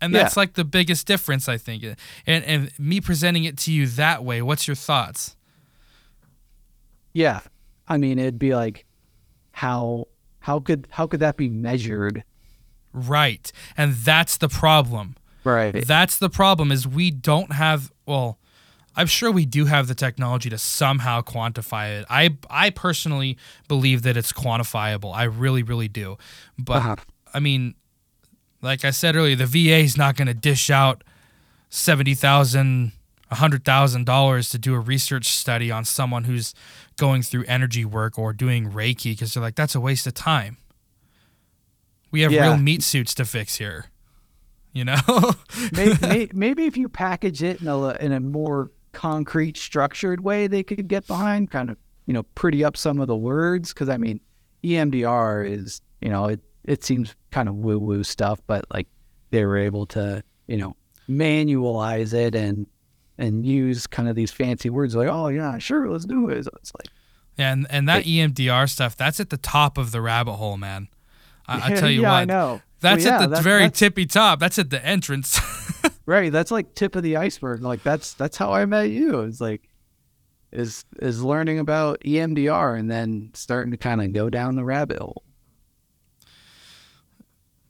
and Yeah. that's like the biggest difference i think and and me presenting it to you that way what's your thoughts yeah. I mean, it'd be like, how how could how could that be measured? right and that's the problem Right. That's the problem is we don't have well I'm sure we do have the technology to somehow quantify it. I I personally believe that it's quantifiable. I really really do. But Uh-huh. I mean like I said earlier the VA is not going to dish out 70,000 a $100,000 to do a research study on someone who's going through energy work or doing Reiki because they're like, that's a waste of time. We have Yeah. real meat suits to fix here. You know? maybe, maybe if you package it in a in a more concrete, structured way, they could get behind. Kind of, you know, pretty up some of the words. Because I mean, EMDR is, you know, it it seems kind of woo woo stuff, but like they were able to, you know, manualize it and and use kind of these fancy words like, oh yeah, sure, let's do it. So it's like, And and that E EMDR stuff, that's at the top of the rabbit hole, man. I, I tell you yeah, what, I know. That's Well, at the that- very that's- tippy top. That's at the entrance. Right. That's like tip of the iceberg. Like that's that's how I met you. It's like is is learning about EMDR and then starting to kind of go down the rabbit hole.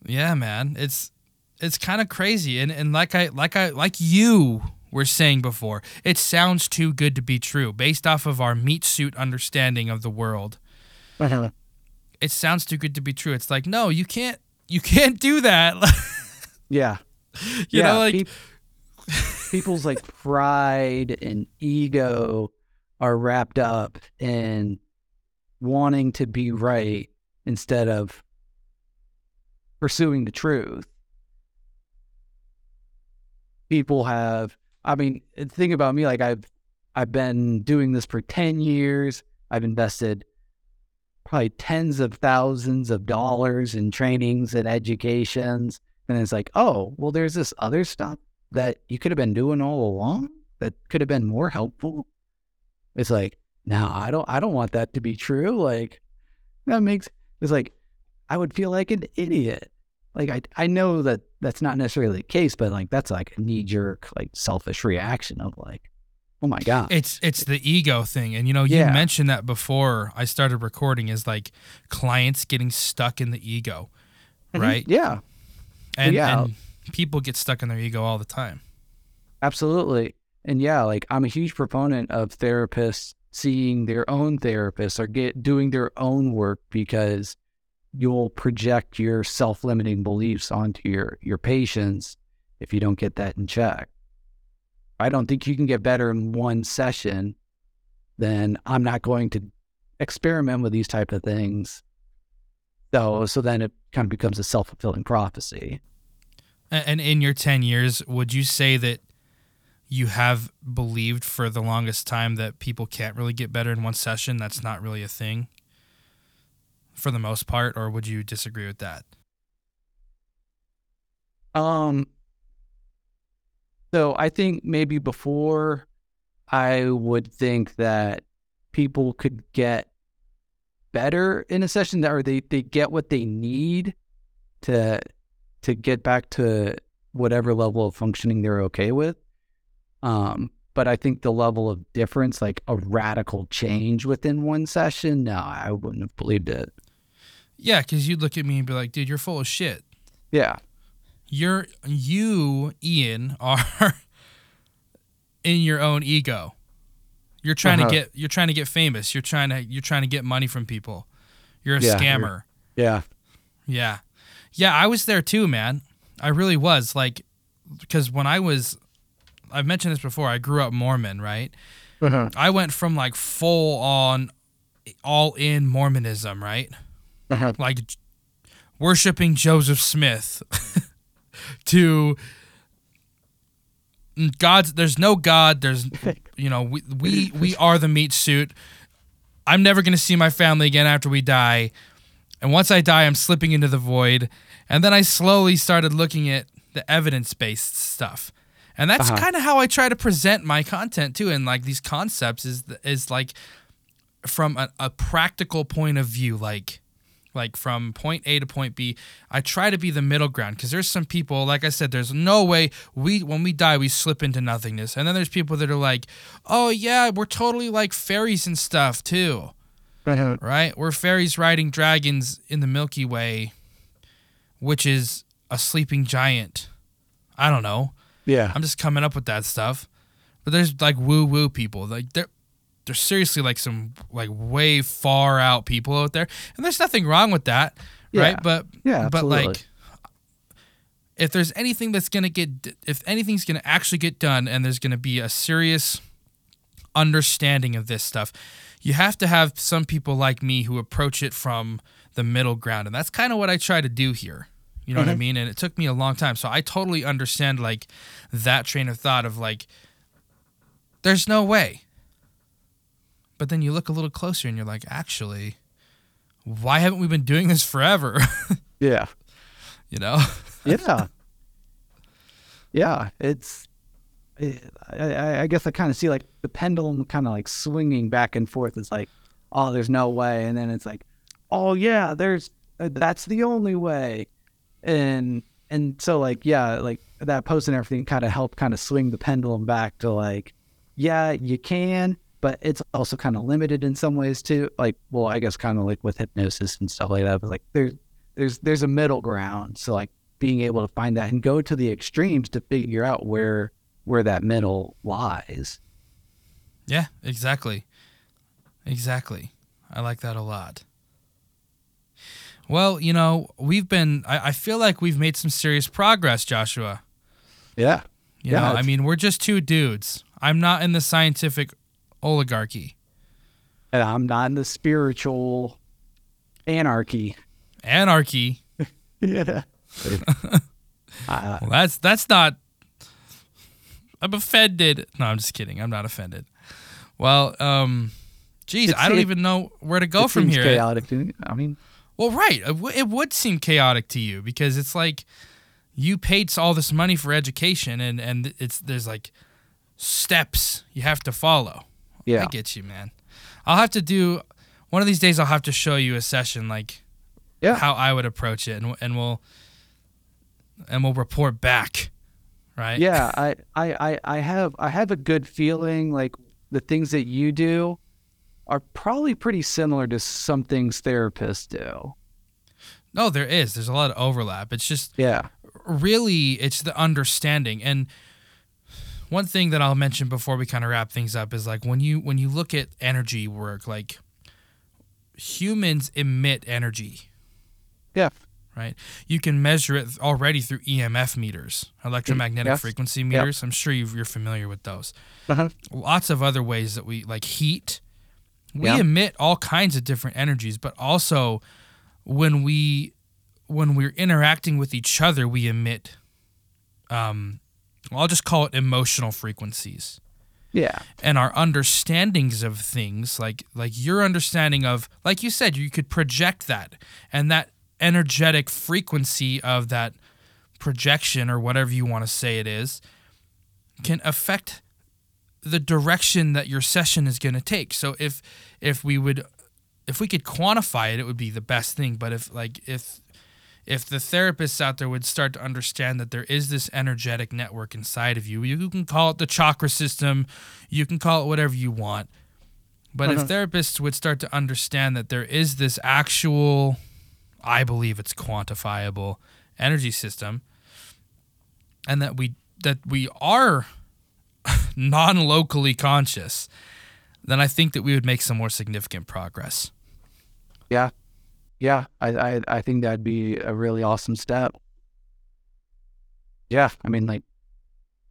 yeah, man. It's it's kind of crazy. And and like I like I like you were saying before, it sounds too good to be true based off of our meat suit understanding of the world. It sounds too good to be true. It's like, no, you can't you can't do that. yeah. you yeah. know like peop- people's like pride and ego are wrapped up in wanting to be right instead of pursuing the truth. People have I mean, think about me like I've I've been doing this for 10 years. I've invested probably tens of thousands of dollars in trainings and educations. And it's like, oh, well, there's this other stuff that you could have been doing all along that could have been more helpful. It's like, no, I don't I don't want that to be true. Like that makes it's like I would feel like an idiot. Like I I know that that's not necessarily the case, but like that's like a knee jerk, like selfish reaction of like, Oh my god. It's it's the ego thing, and you know you Yeah. mentioned that before I started recording is like clients getting stuck in the ego, mm-hmm. right? Yeah. And, Yeah. and people get stuck in their ego all the time. Absolutely. And yeah, like I'm a huge proponent of therapists seeing their own therapists or get doing their own work because you'll project your self-limiting beliefs onto your your patients if you don't get that in check. I don't think you can get better in one session. Then I'm not going to experiment with these type of things. So so then it kind of becomes a self-fulfilling prophecy. And in your 10 years, would you say that you have believed for the longest time that people can't really get better in one session? That's not really a thing for the most part, or would you disagree with that? Um, so I think maybe before I would think that people could get better in a session that or they, they get what they need to to get back to whatever level of functioning they're okay with. Um, but I think the level of difference, like a radical change within one session, no, I wouldn't have believed it. Yeah, because you'd look at me and be like, dude, you're full of shit. Yeah. You're, you, Ian, are in your own ego. You're trying Uh-huh. to get you're trying to get famous. You're trying to you're trying to get money from people. You're a Yeah. scammer. Yeah. Yeah. Yeah, I was there too, man. I really was. Like, because when I was, I've mentioned this before, I grew up Mormon, right? Uh-huh. I went from like full on, all in Mormonism, right? Uh-huh. Like worshiping Joseph Smith to God's, there's no God. There's, you know, we, we, we are the meat suit. I'm never going to see my family again after we die. And once I die, I'm slipping into the void. And then I slowly started looking at the evidence based stuff. And that's Uh-huh. kind of how I try to present my content too. And like these concepts is is like from a, a practical point of view, like like from point A to point B. I try to be the middle ground because there's some people, like I said, there's no way we when we die we slip into nothingness. And then there's people that are like, oh yeah, we're totally like fairies and stuff too uh-huh. right? We're fairies riding dragons in the Milky Way, which is a sleeping giant. I don't know. Yeah. I'm just coming up with that stuff. But there's like woo woo people. Like they're they're seriously like some like way far out people out there. And there's nothing wrong with that. Yeah. Right? But Yeah, but absolutely. like if there's anything that's gonna get if anything's gonna actually get done and there's gonna be a serious understanding of this stuff, you have to have some people like me who approach it from the middle ground. And that's kind of what I try to do here. You know what I Mhm. mean? And it took me a long time. So I totally understand like that train of thought of like, there's no way. But then you look a little closer and you're like, actually, why haven't we been doing this forever? Yeah. you know? yeah yeah it's I, I, I guess i kind of see like the pendulum kind of like swinging back and forth it's like oh there's no way and then it's like oh yeah there's uh, that's the only way and and so like yeah like that post and everything kind of helped kind of swing the pendulum back to like yeah you can but it's also kind of limited in some ways too like well i guess kind of like with hypnosis and stuff like that but like there's there's there's a middle ground so like being able to find that and go to the extremes to figure out where where that middle lies Yeah, exactly. Exactly. I like that a lot. Well, you know, we've been, I, I feel like we've made some serious progress, Joshua. yeah You Yeah, know, I mean, we're just two dudes. I'm not in the scientific oligarchy. and i'm not in the spiritual anarchy Anarchy. yeah uh, Well, that's that's not. I'm offended. No, I'm just kidding. I'm not offended. Well, um, geez, It's- I don't it- even know where to go it from seems here. chaotic to me. i mean Well, right. It, w- it would seem chaotic to you because it's like you paid all this money for education, and and it's there's like steps you have to follow. Yeah I get you, man. I'll have to do one of these days. I'll have to show you a session like Yeah. how I would approach it, and and we'll and we'll report back right? Yeah, I, I, I, I have I have a good feeling like the things that you do are probably pretty similar to some things therapists do. No, there is. There's a lot of overlap. It's just Yeah. really it's the understanding and one thing that I'll mention before we kind of wrap things up is like when you when you look at energy work like humans emit energy Yeah. right you can measure it already through EMF meters electromagnetic Yes. frequency meters I'm sure you've, you're familiar with those Uh-huh. lots of other ways that we like heat we Yeah. emit all kinds of different energies but also when we when we're interacting with each other we emit um i'll just call it emotional frequencies. Yeah. and our understandings of things like like your understanding of like you said you could project that. And that energetic frequency of that projection or whatever you want to say it is can affect the direction that your session is going to take. So if if we would if we could quantify it it would be the best thing. But if like if if the therapists out there would start to understand that there is this energetic network inside of you, you can call it the chakra system, you can call it whatever you want. But if uh-huh. therapists would start to understand that there is this actual, I believe it's quantifiable energy system, and that we that we are non-locally conscious, then I think that we would make some more significant progress. Yeah. Yeah. I, I, I think that'd be a really awesome step. Yeah. I mean, like,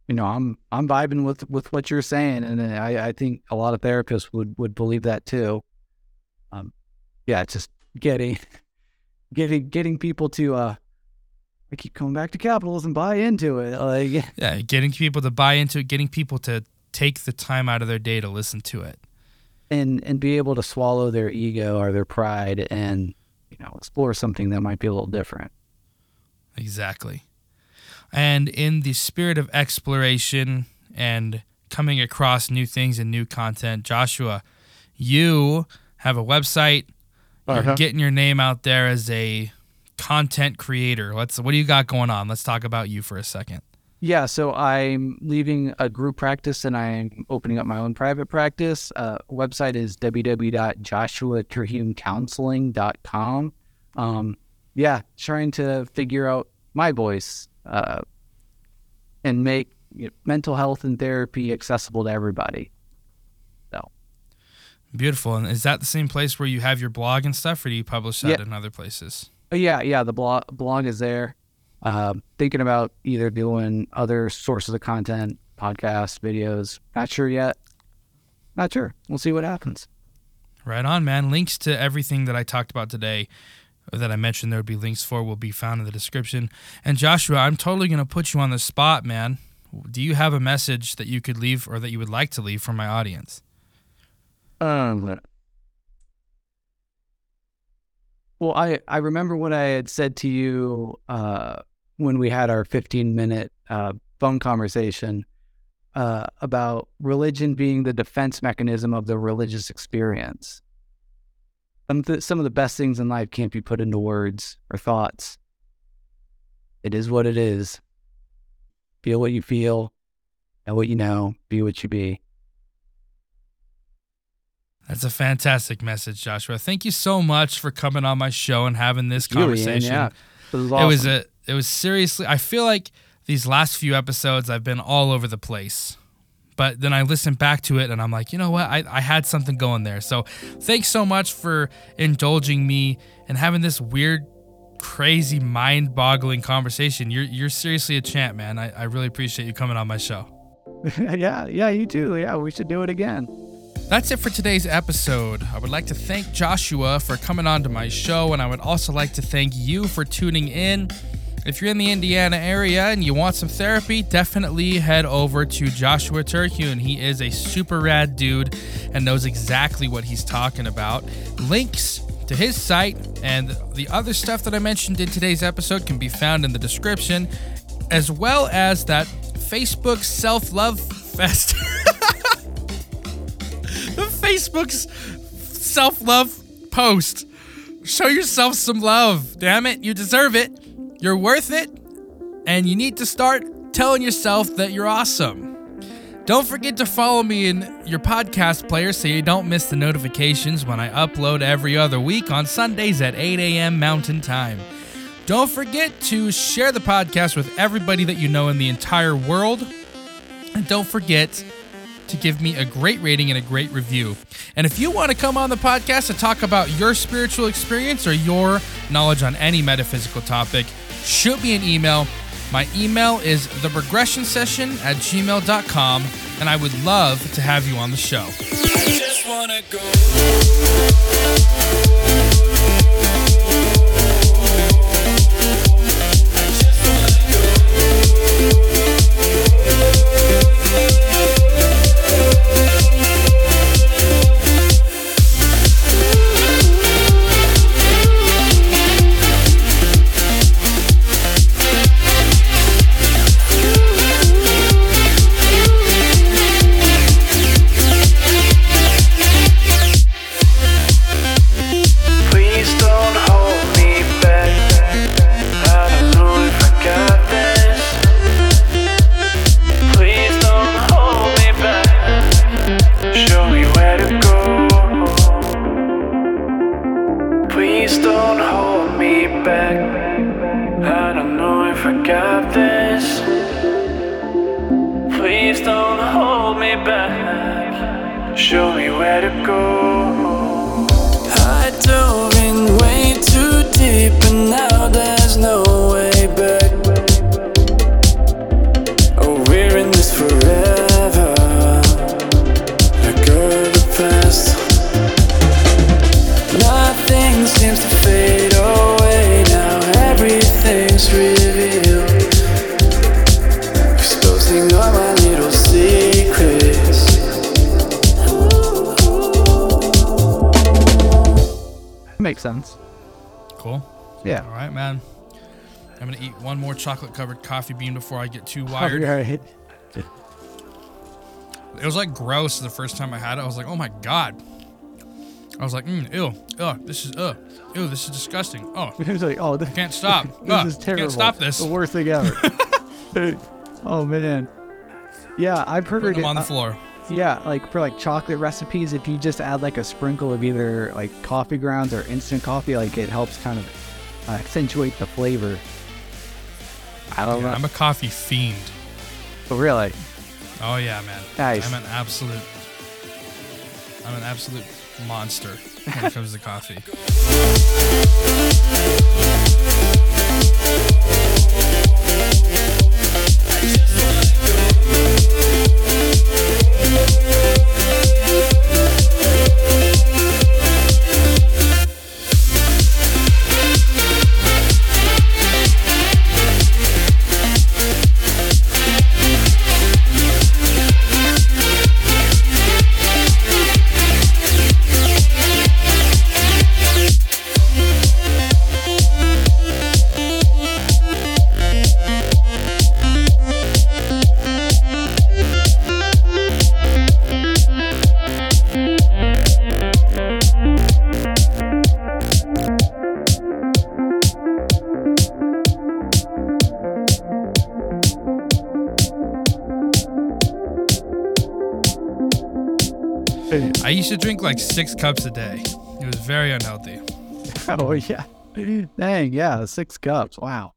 you know, I'm I'm vibing with with what you're saying, and I, I think a lot of therapists would would believe that too. Um, yeah, it's just getting getting getting people to uh, I keep coming back to capitalism, buy into it. Like, Yeah, getting people to buy into it, getting people to take the time out of their day to listen to it. and and be able to swallow their ego or their pride and know explore something that might be a little different. Exactly. And in the spirit of exploration and coming across new things and new content, Joshua, you have a website. You're Uh-huh. getting your name out there as a content creator. Let's what do you got going on? Let's talk about you for a second. Yeah, so I'm leaving a group practice and I'm opening up my own private practice. Uh, website is www.joshuaterhunecounseling.com. Um, yeah, trying to figure out my voice uh, and make you know, mental health and therapy accessible to everybody. So, Beautiful. And is that the same place where you have your blog and stuff, or do you publish that Yeah. in other places? yeah, yeah, the blog blog is there. Um, thinking about either doing other sources of content, podcasts, videos. Not sure yet. Not sure. We'll see what happens. Right on, man. Links to everything that I talked about today that I mentioned there would be links for will be found in the description. And Joshua, I'm totally going to put you on the spot, man. Do you have a message that you could leave or that you would like to leave for my audience? Um. Well, I I remember what I had said to you uh, when we had our 15 minute uh, phone conversation uh, about religion being the defense mechanism of the religious experience. Some of, the, some of the best things in life can't be put into words or thoughts. It is what it is. Feel what you feel, know what you know, be what you be. That's a fantastic message, Joshua. Thank you so much for coming on my show and having this You, Ian, conversation. yeah. This was It was awesome. a it was seriously I feel like these last few episodes I've been all over the place. But then I listened back to it and I'm like, you know what? I, I had something going there. So thanks so much for indulging me and having this weird, crazy, mind boggling conversation. You're you're seriously a champ, man. I, I really appreciate you coming on my show. yeah, yeah, you too. Yeah, we should do it again. That's it for today's episode. I would like to thank Joshua for coming on to my show, and I would also like to thank you for tuning in. If you're in the Indiana area and you want some therapy, definitely head over to Joshua Terhune. He is a super rad dude and knows exactly what he's talking about. Links to his site and the other stuff that I mentioned in today's episode can be found in the description, as well as that Facebook self love fest. the Facebook's self love post. Show yourself some love. Damn it. You deserve it. You're worth it. And you need to start telling yourself that you're awesome. Don't forget to follow me in your podcast player so you don't miss the notifications when I upload every other week on Sundays at 8 a.m. Mountain Time. Don't forget to share the podcast with everybody that you know in the entire world. And don't forget to give me a great rating and a great review. And if you want to come on the podcast to talk about your spiritual experience or your knowledge on any metaphysical topic, shoot me an email. My email is the regression session at gmail.com, and I would love to have you on the show. Makes sense. Cool. Yeah. All right, man. I'm to eat one more chocolate covered coffee bean before I get too wired. All right. It was like gross the first time I had it. I was like, oh my God. I was like, mm, ew, ew, this is, uh, ew, this is disgusting. Oh, It was like, oh, this, can't stop. this Ugh, is terrible. Can't stop this. The worst thing ever. oh man. Yeah, I've heard Put them it. on the uh, floor. Yeah, like for like chocolate recipes, if you just add like a sprinkle of either like coffee grounds or instant coffee, like it helps kind of uh, accentuate the flavor. I don't Yeah, know. I'm a coffee fiend. but really, Oh yeah, man. Nice. I'm an absolute. I'm an absolute monster when it comes to coffee. to drink like six cups a day. It was very unhealthy. oh yeah, dang, yeah, six cups. Wow.